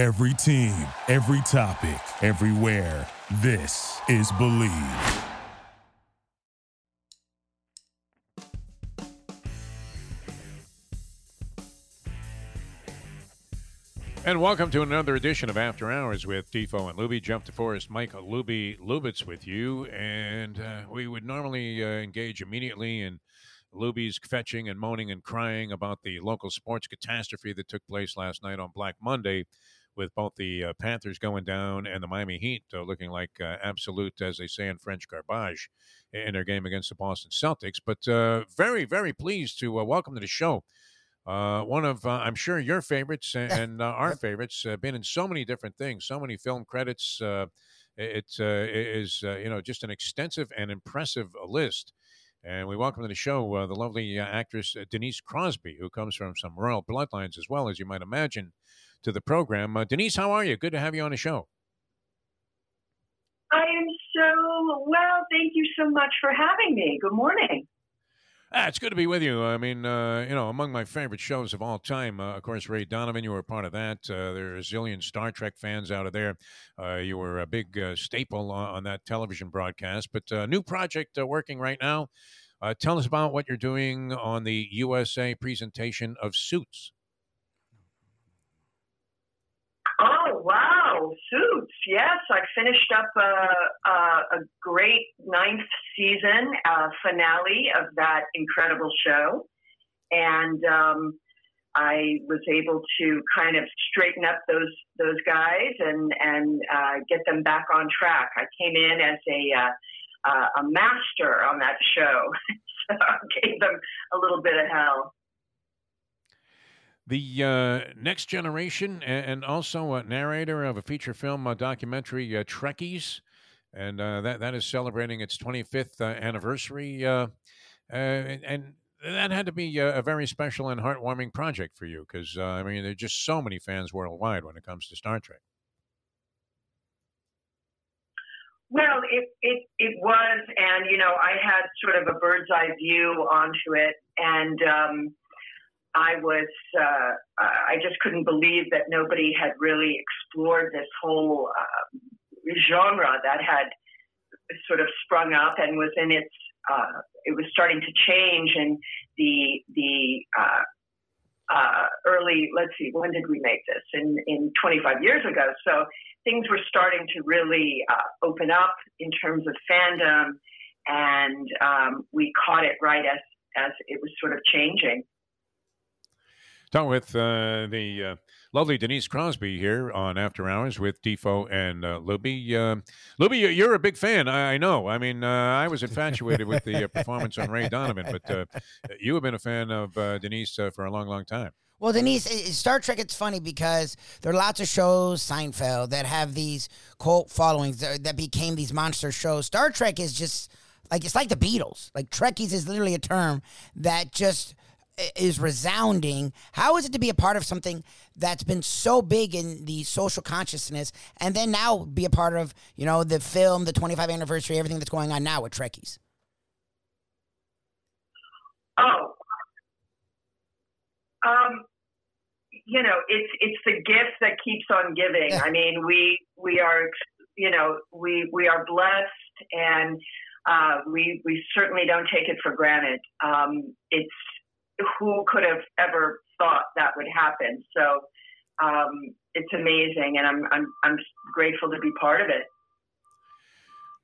Every team, every topic, everywhere. This is Bleav. And welcome to another edition of After Hours with Defo and Luby. Jeff DeForrest, Mike Luby Lubitz with you. And uh, we would normally uh, engage immediately in Luby's fetching and moaning and crying about the local sports catastrophe that took place last night on Black Monday with both the uh, Panthers going down and the Miami Heat uh, looking like uh, absolute, as they say in French, garbage in their game against the Boston Celtics. But uh, very, very pleased to uh, welcome to the show uh, one of, uh, I'm sure, your favorites and uh, our favorites. Uh, been in so many different things, so many film credits. Uh, it uh, is, you know, just an extensive and impressive list. And we welcome to the show the lovely actress Denise Crosby, who comes from some royal bloodlines as well, as you might imagine, to the program. Denise, how are you? Good to have you on the show. I am so well. Thank you so much for having me. Good morning. Ah, it's good to be with you. I mean, uh, you know, among my favorite shows of all time, uh, of course, Ray Donovan, you were a part of that. Uh, there are a zillion Star Trek fans out of there. Uh, you were a big uh, staple on, on, that television broadcast. But a uh, new project working right now. tell us about what you're doing on the USA presentation of Suits. Oh, wow. Suits. Yes, I finished up a, a, a great ninth season uh, finale of that incredible show. And um, I was able to kind of straighten up those those guys and and uh, get them back on track. I came in as a uh, uh, a master on that show, so I gave them a little bit of hell the uh, next generation, and, also a narrator of a feature film uh, documentary, uh, Trekkies, and uh, that that is celebrating its 25th uh, anniversary, uh, and, and, that had to be a, a, very special and heartwarming project for you, because I mean, there are just so many fans worldwide when it comes to Star Trek. Well, it, it, it was, and you know, I had sort of a bird's eye view onto it, and um, I was, uh, I just couldn't believe that nobody had really explored this whole uh, genre that had sort of sprung up and was in its, uh, it was starting to change in the, the, uh, uh, early, let's see, when did we make this? In, in 25 years ago. So things were starting to really uh, open up in terms of fandom, and um, we caught it right as, as it was sort of changing. Talking with uh, the uh, lovely Denise Crosby here on After Hours with Defo and uh, Luby. Uh, Luby, you're a big fan, I, I know. I mean, uh, I was infatuated with the uh, performance on Ray Donovan, but uh, you have been a fan of Denise for a long, long time. Well, Denise, Star Trek, it's funny because there are lots of shows, Seinfeld, that have these cult followings that, that became these monster shows. Star Trek is just like, it's like the Beatles. Like, Trekkies is literally a term that just is resounding. How is it to be a part of something that's been so big in the social consciousness, and then now be a part of you know the film, the 25 anniversary, everything that's going on now with Trekkies? Oh, um, you know, it's it's the gift that keeps on giving. I mean, we we are you know we we are blessed and. Uh, we we certainly don't take it for granted. Um, it's who could have ever thought that would happen? So um, it's amazing, and I'm, I'm I'm grateful to be part of it.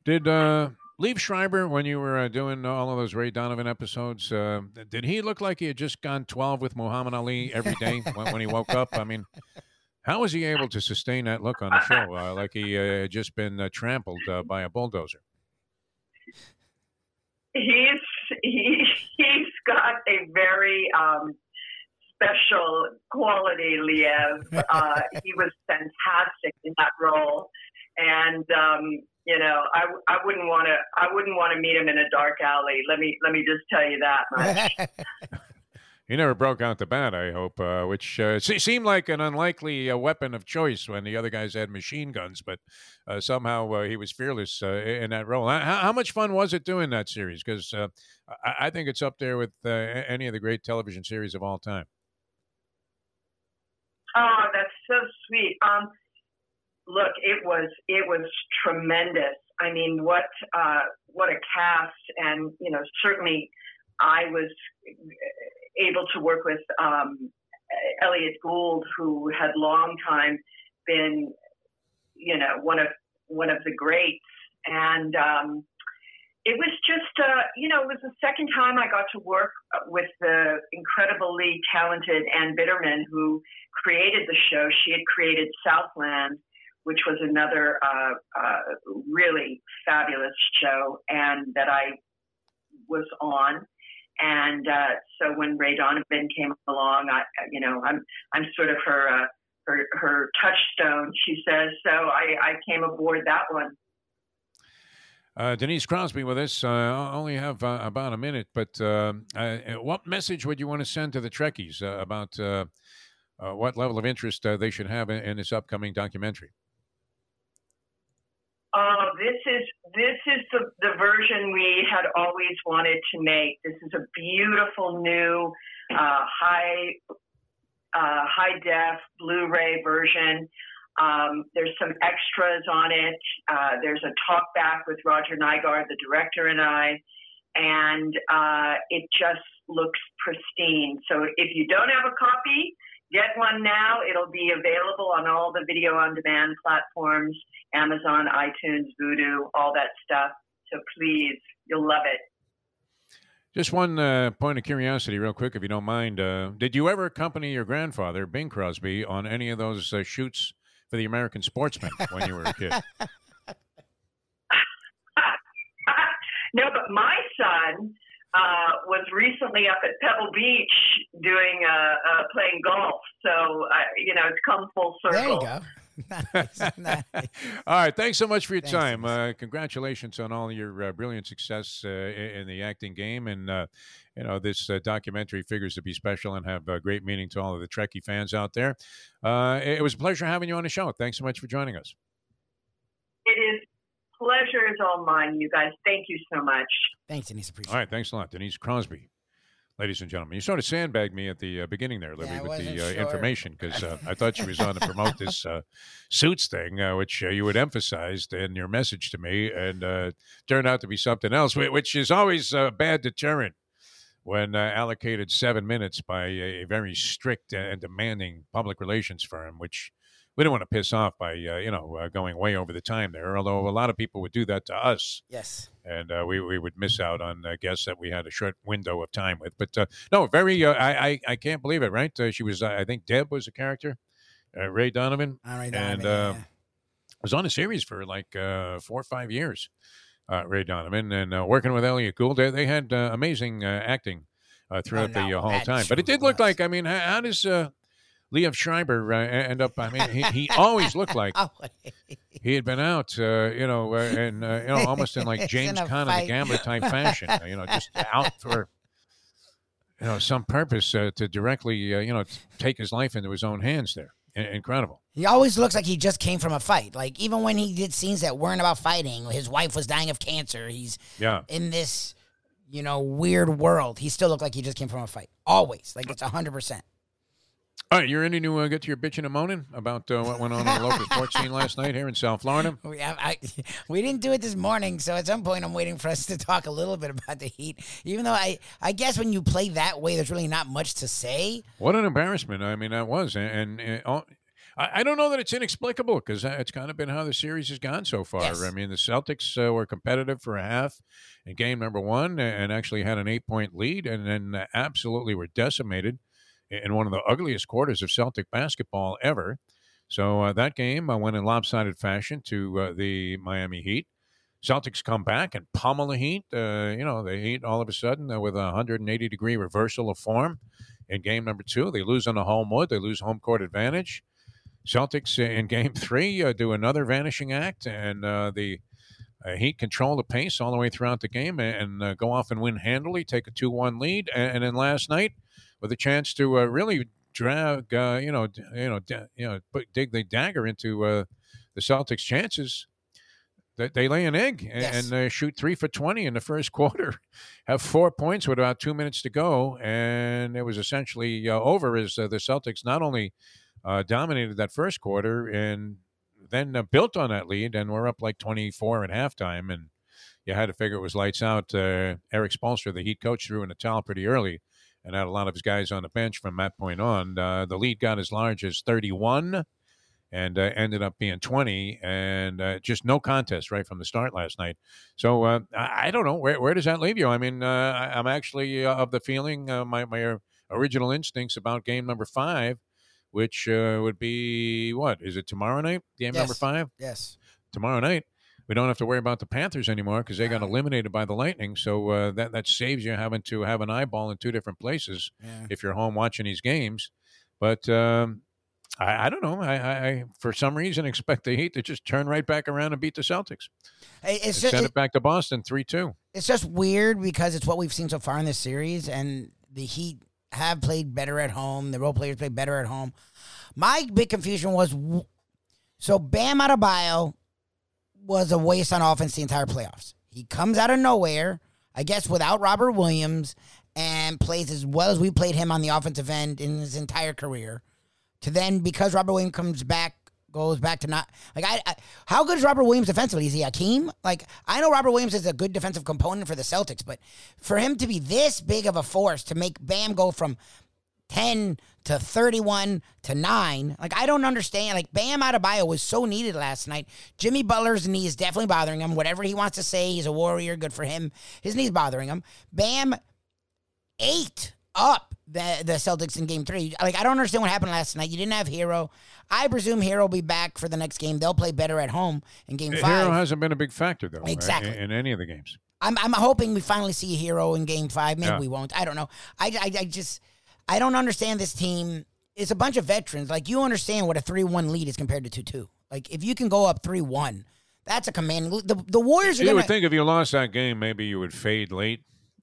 Did uh, Liev Schreiber, when you were uh, doing all of those Ray Donovan episodes, uh, did he look like he had just gone 12 with Muhammad Ali every day when, when, he woke up? I mean, how was he able to sustain that look on the show, uh, like he uh, had just been uh, trampled uh, by a bulldozer? He's he, he's got a very um, special quality, Liev. Uh, he was fantastic in that role, and um, you know, I, I wouldn't want to I wouldn't want to meet him in a dark alley. Let me let me just tell you that much. He never broke out the bat, I hope, uh, which uh, seemed like an unlikely uh, weapon of choice when the other guys had machine guns, but uh, somehow uh, he was fearless uh, in that role. How, how, much fun was it doing that series? Because I, I, think it's up there with any of the great television series of all time. Oh, that's so sweet. Tom. Look, it was it was tremendous. I mean, what what a cast, and you know, certainly I was able to work with um, Elliott Gould, who had long time been, you know, one of one of the greats, and um, it was just, uh, you know, it was the second time I got to work with the incredibly talented Ann Biderman, who created the show. She had created Southland, which was another uh, uh, really fabulous show, and that I was on. And uh, so when Ray Donovan came along, I, you know, I'm I'm sort of her uh, her her touchstone. She says so. I I came aboard that one. Uh, Denise Crosby with us. Uh, I only have uh, about a minute, but um, uh, what message would you want to send to the Trekkies uh, about uh, what level of interest they should have in, in, this upcoming documentary? This is this is the, the version we had always wanted to make. This is a beautiful new high high def Blu-ray version. Um, there's some extras on it. Uh, there's a talk back with Roger Nygard, the director, and I, and uh, it just looks pristine. So if you don't have a copy, get one now. It'll be available on all the video on demand platforms Amazon, iTunes, Vudu, all that stuff. So please, you'll love it. Just one uh, point of curiosity, real quick, if you don't mind. Uh, did you ever accompany your grandfather, Bing Crosby, on any of those uh, shoots for the American Sportsman when you were a kid? no, but my son uh, was recently up at Pebble Beach doing uh, uh, playing golf. So you know, it's come full circle. There you go. nice, nice. all right. Thanks so much for your thanks, time. Uh, congratulations on all your uh, brilliant success uh, in the acting game. And, uh, you know, this uh, documentary figures to be special and have great meaning to all of the Trekkie fans out there. Uh, it was a pleasure having you on the show. Thanks so much for joining us. It is pleasure is all mine, you guys. Thank you so much. Thanks, Denise. Appreciate All right. Thanks a lot. Denise Crosby ladies and gentlemen. You sort of sandbagged me at the uh, beginning there, Libby, yeah, with the uh, sure. information because uh, I thought she was on to promote this uh, suits thing, uh, which uh, you had emphasized in your message to me, and turned out to be something else, which is always a bad deterrent when allocated seven minutes by a very strict and demanding public relations firm, which we didn't want to piss off by uh, you know uh, going way over the time there. Although a lot of people would do that to us. Yes. And uh, we we would miss out on guests that we had a short window of time with. But uh, no, very. Uh, I, I, I can't believe it. Right? Uh, she was. I think Deb was a character. Ray Donovan. Ray Donovan. And yeah. was on a series for like four or five years. Ray Donovan and working with Elliott Gould. They, they had amazing acting throughout oh, no, the whole time. But it did look like. I mean, how, how does Liev Schreiber uh, end up. I mean, he, he always looked like he had been out, uh, you know, uh, and uh, you know, almost in like James Conner the Gambler type fashion, you know, just out for you know some purpose uh, to directly, uh, you know, take his life into his own hands. There, incredible. He always looks like he just came from a fight. Like even when he did scenes that weren't about fighting, his wife was dying of cancer. He's yeah in this, you know, weird world. He still looked like he just came from a fight. Always, like it's hundred percent. All right, you're ready to uh, get to your bitching and moaning about uh, what went on in the local sports scene last night here in South Florida? We, I, I, we didn't do it this morning, so at some point I'm waiting for us to talk a little bit about the Heat. Even though I, I guess when you play that way, there's really not much to say. What an embarrassment! I mean, that was, and, and, oh, I, I don't know that it's inexplicable because it's kind of been how the series has gone so far. Yes. I mean, the Celtics uh, were competitive for a half in game number one and actually had an eight point lead, and then absolutely were decimated in one of the ugliest quarters of Celtic basketball ever. So uh, that game uh, went in lopsided fashion to uh, the Miami Heat. Celtics come back and pummel the Heat. Uh, you know, the Heat all of a sudden uh, with a 180 degree reversal of form in game number two. They lose on the home wood. They lose home court advantage. Celtics in game three uh, do another vanishing act, and the Heat control the pace all the way throughout the game and, and go off and win handily, take a 2 1 lead. And, and then last night, with a chance to uh, really drag, uh, you know, you know, you know, put, dig the dagger into uh, the Celtics' chances. That they lay an egg and, yes. and uh, shoot three for twenty in the first quarter, have four points with about two minutes to go, and it was essentially uh, over as uh, the Celtics not only uh, dominated that first quarter and then uh, built on that lead, and we're up like 24 at halftime, and you had to figure it was lights out. Uh, Erik Spoelstra, the Heat coach, threw in a towel pretty early and had a lot of his guys on the bench from that point on. Uh, the lead got as large as 31 and uh, ended up being 20 and uh, just no contest right from the start last night. So uh, I, I, don't know. Where, where, does that leave you? I mean, uh, I, am actually uh, of the feeling, uh, my, my original instincts about game number five, which would be what? Is it tomorrow night? Game yes. number five? Yes. Tomorrow night we don't have to worry about the Panthers anymore because they got eliminated by the Lightning. So uh, that that saves you having to have an eyeball in two different places yeah. if you're home watching these games. But um, I, I, don't know. I, I, for some reason expect the Heat to just turn right back around and beat the Celtics. It's just, send it, it back to Boston three two. It's just weird because it's what we've seen so far in this series, and the Heat have played better at home. The role players play better at home. My big confusion was so Bam Adebayo was a waste on offense the entire playoffs. He comes out of nowhere, I guess, without Robert Williams, and plays as well as we played him on the offensive end in his entire career. To then, because Robert Williams comes back, goes back to not like I, I how good is Robert Williams defensively? Is he Hakeem? Like I know Robert Williams is a good defensive component for the Celtics, but for him to be this big of a force to make Bam go from 10 to 31 to 9. Like, I don't understand. Like, Bam Adebayo was so needed last night. Jimmy Butler's knee is definitely bothering him. Whatever he wants to say, he's a warrior. Good for him. His knee's bothering him. Bam ate up the, the Celtics in game three. Like, I don't understand what happened last night. You didn't have Herro. I presume Herro will be back for the next game. They'll play better at home in game five. Herro hasn't been a big factor, though, exactly. in, in any of the games. I'm, I'm hoping we finally see a Herro in game five. Maybe yeah. we won't. I don't know. I, I, I just I don't understand this team. It's a bunch of veterans. Like you understand what a three-one lead is compared to two-two. Like if you can go up three-one, that's a commanding. The the Warriors. You gonna, would think if you lost that game, maybe you would fade late,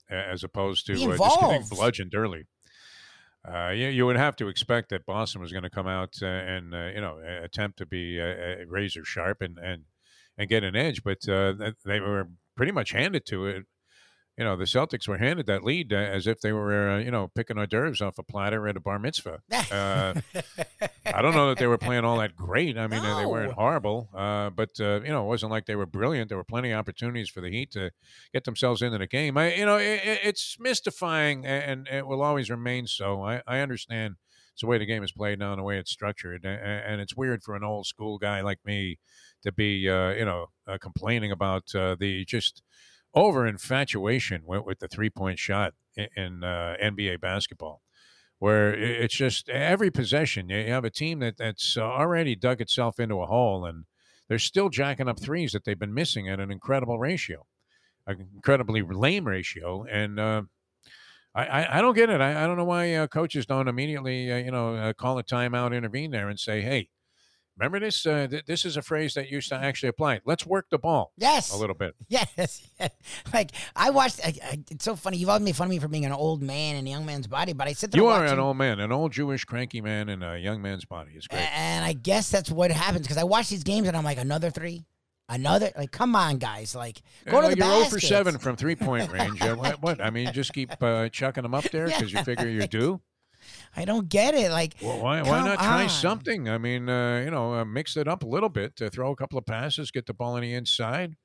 as opposed to uh, just getting bludgeoned early. Uh, you, you would have to expect that Boston was going to come out uh, and uh, you know attempt to be uh, uh, razor sharp and and and get an edge, but they were pretty much handed to it you know, the Celtics were handed that lead uh, as if they were, uh, you know, picking hors d'oeuvres off a platter at a bar mitzvah. Uh, I don't know that they were playing all that great. I mean, no. they weren't horrible, uh, but uh, you know, it wasn't like they were brilliant. There were plenty of opportunities for the Heat to get themselves into the game. I, you know, it, it's mystifying, and it will always remain so. I, I understand it's the way the game is played now and the way it's structured, and it's weird for an old school guy like me to be, uh, you know, complaining about the just over infatuation went with the three point shot in, uh, NBA basketball, where it's just every possession you have a team that that's already dug itself into a hole and they're still jacking up threes that they've been missing at an incredible ratio, an incredibly lame ratio, and. Uh, I, I, don't get it. I, I don't know why uh, coaches don't immediately, uh, you know, uh, call a timeout, intervene there, and say, "Hey, Remember this? Uh, th- this is a phrase that used to actually apply. Let's work the ball. Yes, a little bit. Yes, like I watched. I, I, it's so funny. You've always made fun of me for being an old man in a young man's body, but I sit there. You are watching, an old man, an old Jewish cranky man in a young man's body. It's great. And I guess that's what happens because I watch these games and I'm like, another three, another. Like, come on, guys! Like, go to the you're basket. 0 for seven from three point range. what, what? I mean, just keep uh, chucking them up there because you figure you're due. I don't get it. Like, well, why why not try something? I mean, uh, you know, uh, mix it up a little bit. To throw a couple of passes, get the ball on the inside,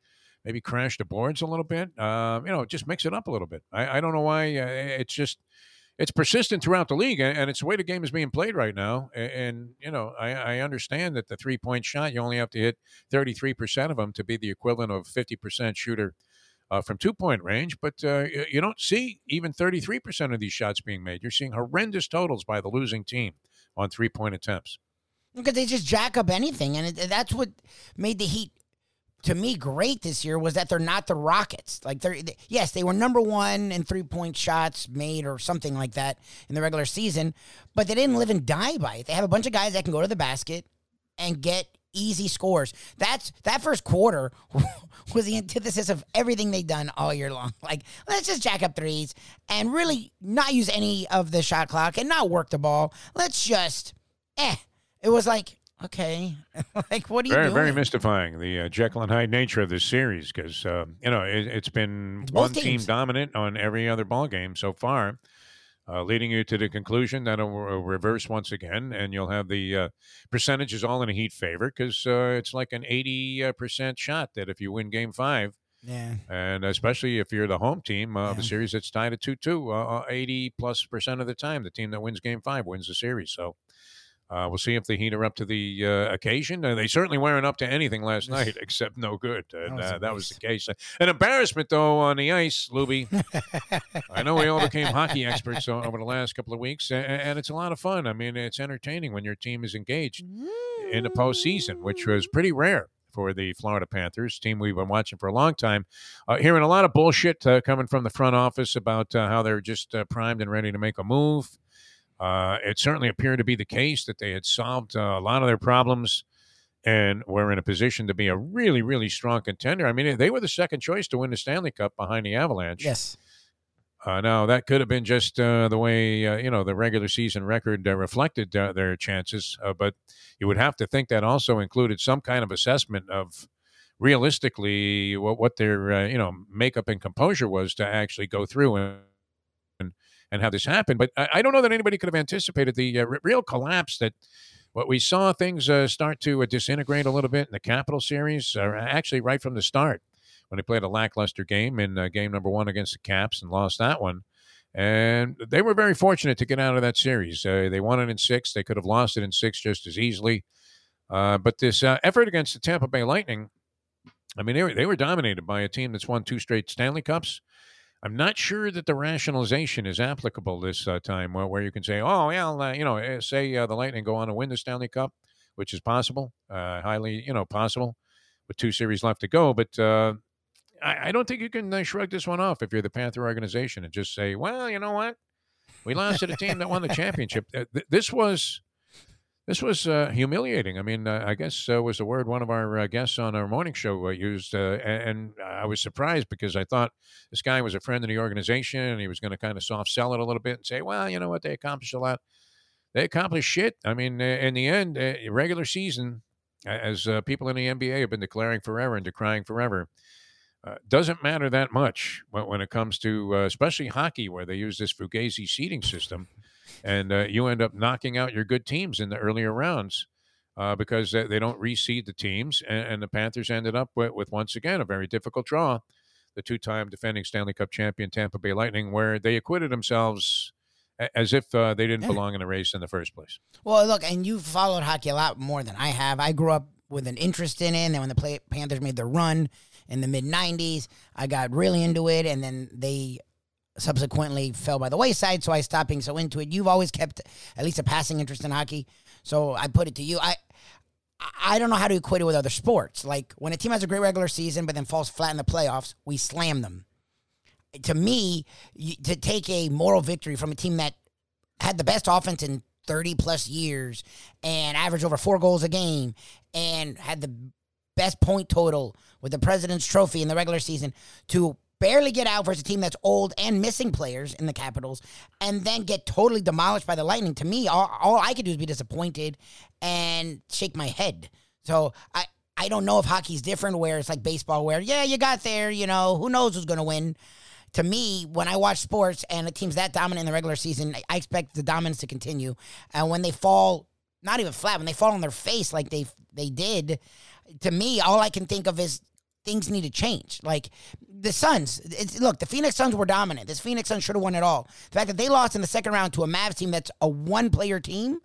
maybe crash the boards a little bit. Uh, you know, just mix it up a little bit. I, I don't know why. Uh, it's just it's persistent throughout the league, and it's the way the game is being played right now. And, and you know, I, I, understand that the three point shot you only have to hit thirty three percent of them to be the equivalent of fifty percent shooter uh, from two point range, but uh, you don't see even 33% of these shots being made. You're seeing horrendous totals by the losing team on three point attempts. Because they just jack up anything. And it, that's what made the Heat, to me, great this year was that they're not the Rockets. Like, they're, they, yes, they were number one in three point shots made or something like that in the regular season, but they didn't live and die by it. They have a bunch of guys that can go to the basket and get easy scores. That's that first quarter was the antithesis of everything they'd done all year long. Like, let's just jack up threes and really not use any of the shot clock and not work the ball. Let's just, eh. It was like, okay, like what are you very, doing? Very mystifying the uh, Jekyll and Hyde nature of this series because uh, you know it, has been it's one team dominant on every other ball game so far. Uh, leading you to the conclusion that it'll reverse once again, and you'll have the uh, percentages all in a Heat favor because uh, it's like an 80% shot that if you win game five, Yeah. and especially if you're the home team of Yeah. the series that's tied at 2 2, uh, 80 plus percent of the time, the team that wins game five wins the series. So uh, we'll see if the Heat are up to the uh, occasion. Uh, they certainly weren't up to anything last night except no good. And was uh, that was the case. An embarrassment, though, on the ice, Luby. I know we all became hockey experts over the last couple of weeks, a- a- and it's a lot of fun. I mean, it's entertaining when your team is engaged in the postseason, which was pretty rare for the Florida Panthers team we've been watching for a long time. Uh, hearing a lot of bullshit uh, coming from the front office about uh, how they're just uh, primed and ready to make a move. Uh, it certainly appeared to be the case that they had solved uh, a lot of their problems and were in a position to be a really, really strong contender. I mean, they were the second choice to win the Stanley Cup behind the Avalanche. Yes. Uh, now that could have been just uh, the way uh, you know the regular season record uh, reflected uh, their chances, uh, but you would have to think that also included some kind of assessment of realistically what, what their uh, you know makeup and composure was to actually go through and and, how this happened. But I, I don't know that anybody could have anticipated the uh, r- real collapse that. What we saw things uh, start to uh, disintegrate a little bit in the Capital Series, uh, actually right from the start when they played a lackluster game in uh, game number one against the Caps and lost that one. And they were very fortunate to get out of that series. Uh, they won it in six. They could have lost it in six just as easily. Uh, but this uh, effort against the Tampa Bay Lightning, I mean, they were, they were dominated by a team that's won two straight Stanley Cups. I'm not sure that the rationalization is applicable this uh, time, where, where you can say, "Oh, well, uh, you know, eh, say uh, the Lightning go on to win the Stanley Cup, which is possible, uh, highly, you know, possible, with two series left to go." But uh, I, I don't think you can uh, shrug this one off if you're the Panther organization and just say, "Well, you know what, we lost to the team that won the championship." Th- this was this was uh, humiliating. I mean, uh, I guess uh, was the word one of our uh, guests on our morning show uh, used, uh, and, I was surprised because I thought this guy was a friend of the organization and he was going to kind of soft sell it a little bit and say, "Well, you know what, they accomplished a lot. They accomplished shit." I mean, in the end, regular season, as people in the NBA have been declaring forever and decrying forever. Uh, doesn't matter that much when, when it comes to, uh, especially hockey, where they use this Fugazi seeding system and uh, you end up knocking out your good teams in the earlier rounds uh, because they, they don't reseed the teams. And, and the Panthers ended up with, with, once again, a very difficult draw. The two time defending Stanley Cup champion Tampa Bay Lightning, where they acquitted themselves as if uh, they didn't belong in the race in the first place. Well, look, and you followed hockey a lot more than I have. I grew up with an interest in it, and then when the Panthers made their run in the mid '90s, I got really into it, and then they subsequently fell by the wayside, so I stopped being so into it. You've always kept at least a passing interest in hockey, so I put it to you. I I don't know how to equate it with other sports. Like when a team has a great regular season but then falls flat in the playoffs, we slam them. To me, to take a moral victory from a team that had the best offense in 30 plus years and averaged over four goals a game and had the best point total with the President's Trophy in the regular season to barely get out versus a team that's old and missing players in the Capitals and then get totally demolished by the Lightning. To me, all, all I could do is be disappointed and shake my head. So I. I don't know if hockey's different where it's like baseball where yeah you got there you know who knows who's going to win to me, when I watch sports and a team's that dominant in the regular season, I expect the dominance to continue. And when they fall, not even flat, when they fall on their face like they they did, to me, all I can think of is things need to change. Like the Suns, it's, look, the Phoenix Suns were dominant. This Phoenix Suns should have won it all. The fact that they lost in the second round to a Mavs team that's a one player team,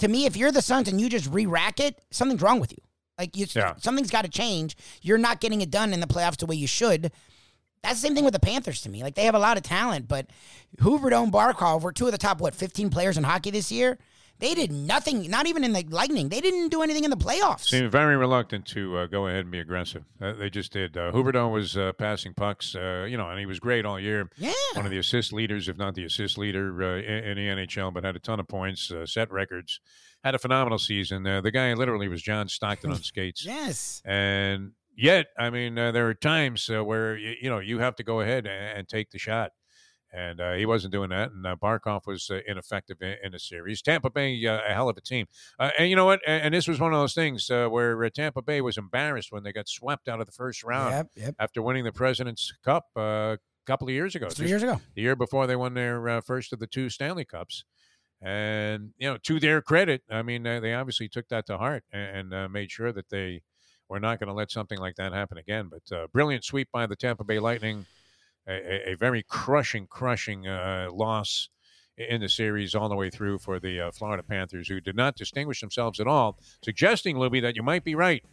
to me, if you're the Suns and you just re rack it, something's wrong with you. Like you, Yeah. something's got to change. You're not getting it done in the playoffs the way you should. That's the same thing with the Panthers to me. Like they have a lot of talent, but Huberdeau and Barkov were two of the top what 15 players in hockey this year. They did nothing, not even in the Lightning. They didn't do anything in the playoffs. Seemed very reluctant to uh, go ahead and be aggressive. Uh, they just did. Uh, was uh, passing pucks, uh, you know, and he was great all year. Yeah. One of the assist leaders, if not the assist leader uh, in, in the NHL, but had a ton of points, uh, set records, had a phenomenal season. Uh, the guy literally was John Stockton on skates. Yes. And yet, I mean, uh, there are times uh, where you, you know you have to go ahead and, and take the shot, and uh, he wasn't doing that. And uh, Barkov was uh, ineffective in, in the series. Tampa Bay, uh, a hell of a team, uh, and you know what? And, and this was one of those things uh, where uh, Tampa Bay was embarrassed when they got swept out of the first round Yep. Yep. after winning the President's Cup uh, couple of years ago. Three years ago. The year before they won their uh, first of the two Stanley Cups. And, you know, to their credit, I mean, uh, they obviously took that to heart and, and uh, made sure that they were not going to let something like that happen again. But uh, brilliant sweep by the Tampa Bay Lightning, a, a very crushing, crushing uh, loss in the series all the way through for the uh, Florida Panthers, who did not distinguish themselves at all, suggesting, Luby, that you might be right.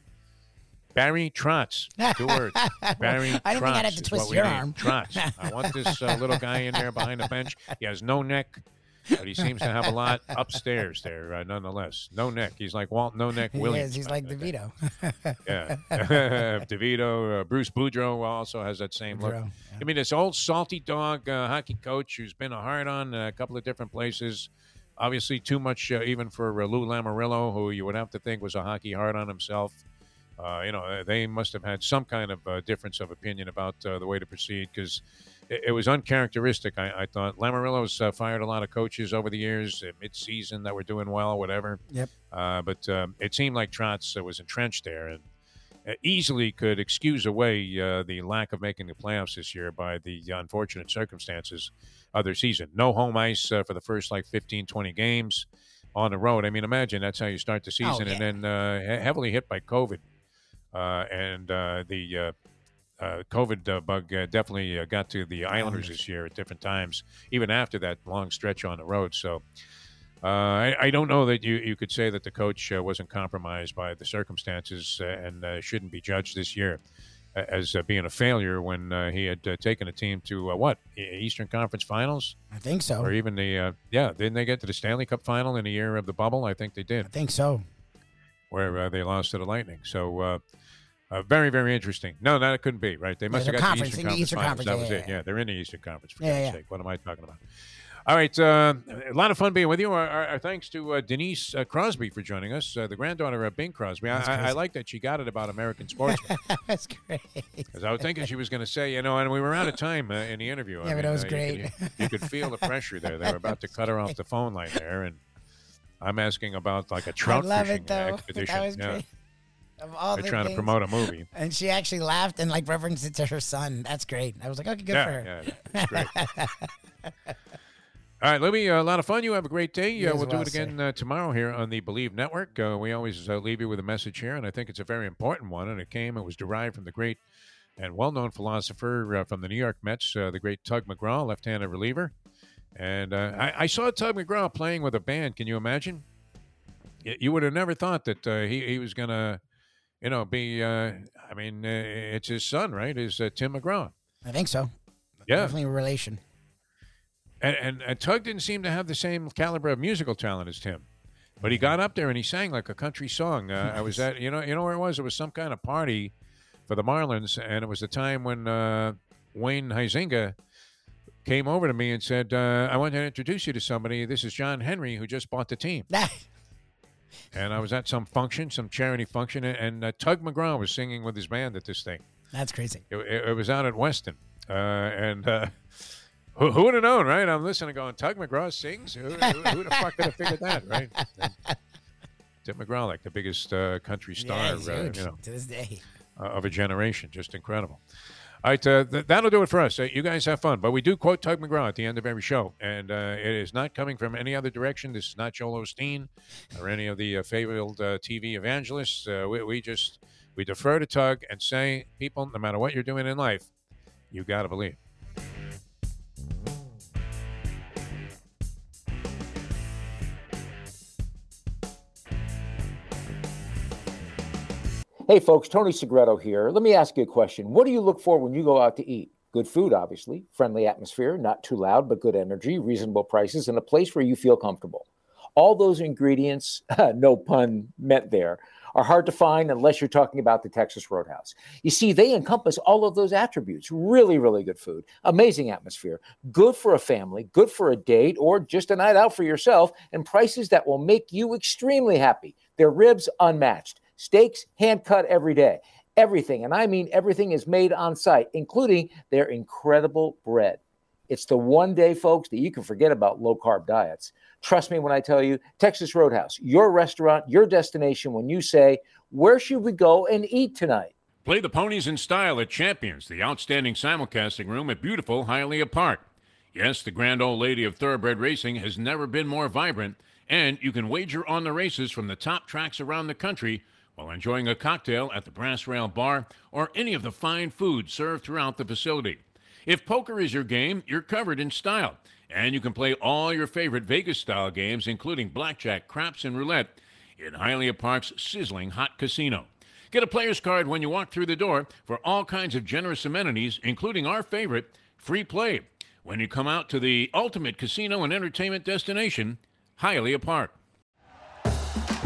Barry Trotz. Two words. Barry I think I'd have to twist your arm. Trotz. I want this uh, little guy in there behind the bench. He has no neck, but he seems to have a lot upstairs there, uh, nonetheless. No neck. He's like Walt No Neck He Williams. is. He's like DeVito. Yeah. DeVito. Uh, Bruce Boudreau also has that same look. Boudreau, I mean, this old salty dog uh, hockey coach who's been a hard on a couple of different places. Obviously, too much uh, even for uh, Lou Lamoriello, who you would have to think was a hockey hard on himself. Uh, you know, uh, they must have had some kind of uh, difference of opinion about uh, the way to proceed because it, it was uncharacteristic. I, I thought Lamoriello's uh, fired a lot of coaches over the years, uh, mid-season that were doing well, whatever. Yep. Uh, but um, it seemed like Trotz uh, was entrenched there and uh, easily could excuse away uh, the lack of making the playoffs this year by the unfortunate circumstances of their season. No home ice uh, for the first like 15, 20 games on the road. I mean, imagine that's how you start the season, yeah. and then uh, he- heavily hit by COVID. Uh, and uh, the uh, uh, COVID uh, bug uh, definitely uh, got to the Islanders this year at different times, even after that long stretch on the road. So uh, I, I don't know that you, you could say that the coach uh, wasn't compromised by the circumstances and uh, shouldn't be judged this year as uh, being a failure when uh, he had uh, taken a team to uh, what Eastern Conference Finals I think so. or even the uh, yeah didn't they get to the Stanley Cup final in the year of the bubble? I think they did I think so. where uh, they lost to the Lightning. So uh, uh, very, very interesting. No, that it couldn't be right. They must the have got conference, the Eastern the Eastern Conference. That yeah, was yeah, it. Yeah, they're in the Eastern Conference. For Yeah, God's yeah. sake, what am I talking about? All right, uh, a lot of fun being with you. Our, our, our thanks to uh, Denise uh, Crosby for joining us, uh, the granddaughter of Bing Crosby. I, I, I like that she got it about American sportsmen. That's great. Because I was thinking she was going to say, you know, and we were out of time uh, in the interview. I Yeah, but mean, that was uh, you great. You, you could feel the pressure there. They were about to cut her off the phone line there, and I'm asking about like a I trout love fishing it though. expedition. That was Yeah. great. Of all They're the trying to promote a movie. And she actually laughed and like referenced it to her son. That's great. I was like, okay, good yeah, for her. yeah, great. All right, Libby, uh, a lot of fun. You have a great day. Yeah, Uh, we'll do well, it again uh, tomorrow here on the Bleav Network. Uh, we always uh, leave you with a message here, and I think it's a very important one. And it came, it was derived from the great and well known philosopher uh, from the New York Mets, uh, the great Tug McGraw, left handed reliever. And uh, I, I saw Tug McGraw playing with a band. Can you imagine? You would have never thought that uh, he, he was going to, you know, be, uh, I mean, uh, it's his son, right? Is uh, Tim McGraw. I think so. Yeah. Definitely a relation. And, and, and Tug didn't seem to have the same caliber of musical talent as Tim. But he got up there and he sang like a country song. Uh, I was at, you know, you know where it was? It was some kind of party for the Marlins, and it was the time when uh, Wayne Huizinga came over to me and said, uh, "I want to introduce you to somebody. This is John Henry, who just bought the team." And I was at some function, some charity function, and, and uh, Tug McGraw was singing with his band at this thing. That's crazy. It, it, it was out at Weston, uh, and uh, who, who would have known, right? I'm listening, going, Tug McGraw sings. Who, who, who the fuck could have figured that, right? And Tim McGraw, like the biggest uh, country star, yeah, uh, you know, to this day. uh, of a generation. Just incredible. All right, uh, th- that'll do it for us. Uh, you guys have fun. But we do quote Tug McGraw at the end of every show, and uh, it is not coming from any other direction. This is not Joel Osteen or any of the uh, uh, TV evangelists. Uh, we, we just we defer to Tug and say, people, no matter what you're doing in life, you got to believe. Hey folks, Tony Segreto here. Let me ask you a question. What do you look for when you go out to eat? Good food, obviously, friendly atmosphere, not too loud, but good energy, reasonable prices, and a place where you feel comfortable. All those ingredients, no pun meant there, are hard to find unless you're talking about the Texas Roadhouse. You see, they encompass all of those attributes. Really, really good food, amazing atmosphere, good for a family, good for a date, or just a night out for yourself, and prices that will make you extremely happy. Their ribs unmatched, steaks hand cut every day. Everything, and I mean everything, is made on site, including their incredible bread. It's the one day, folks, that you can forget about low carb diets. Trust me when I tell you, Texas Roadhouse, your restaurant, your destination when you say, Where should we go and eat tonight? Play the ponies in style at Champions, the outstanding simulcasting room at beautiful Hialeah Park. Yes, the grand old lady of thoroughbred racing has never been more vibrant, and you can wager on the races from the top tracks around the country while enjoying a cocktail at the Brass Rail Bar or any of the fine food served throughout the facility. If poker is your game, you're covered in style, and you can play all your favorite Vegas style games, including blackjack, craps, and roulette, in Hialeah Park's sizzling hot casino. Get a player's card when you walk through the door for all kinds of generous amenities, including our favorite, free play when you come out to the ultimate casino and entertainment destination, Hialeah Park.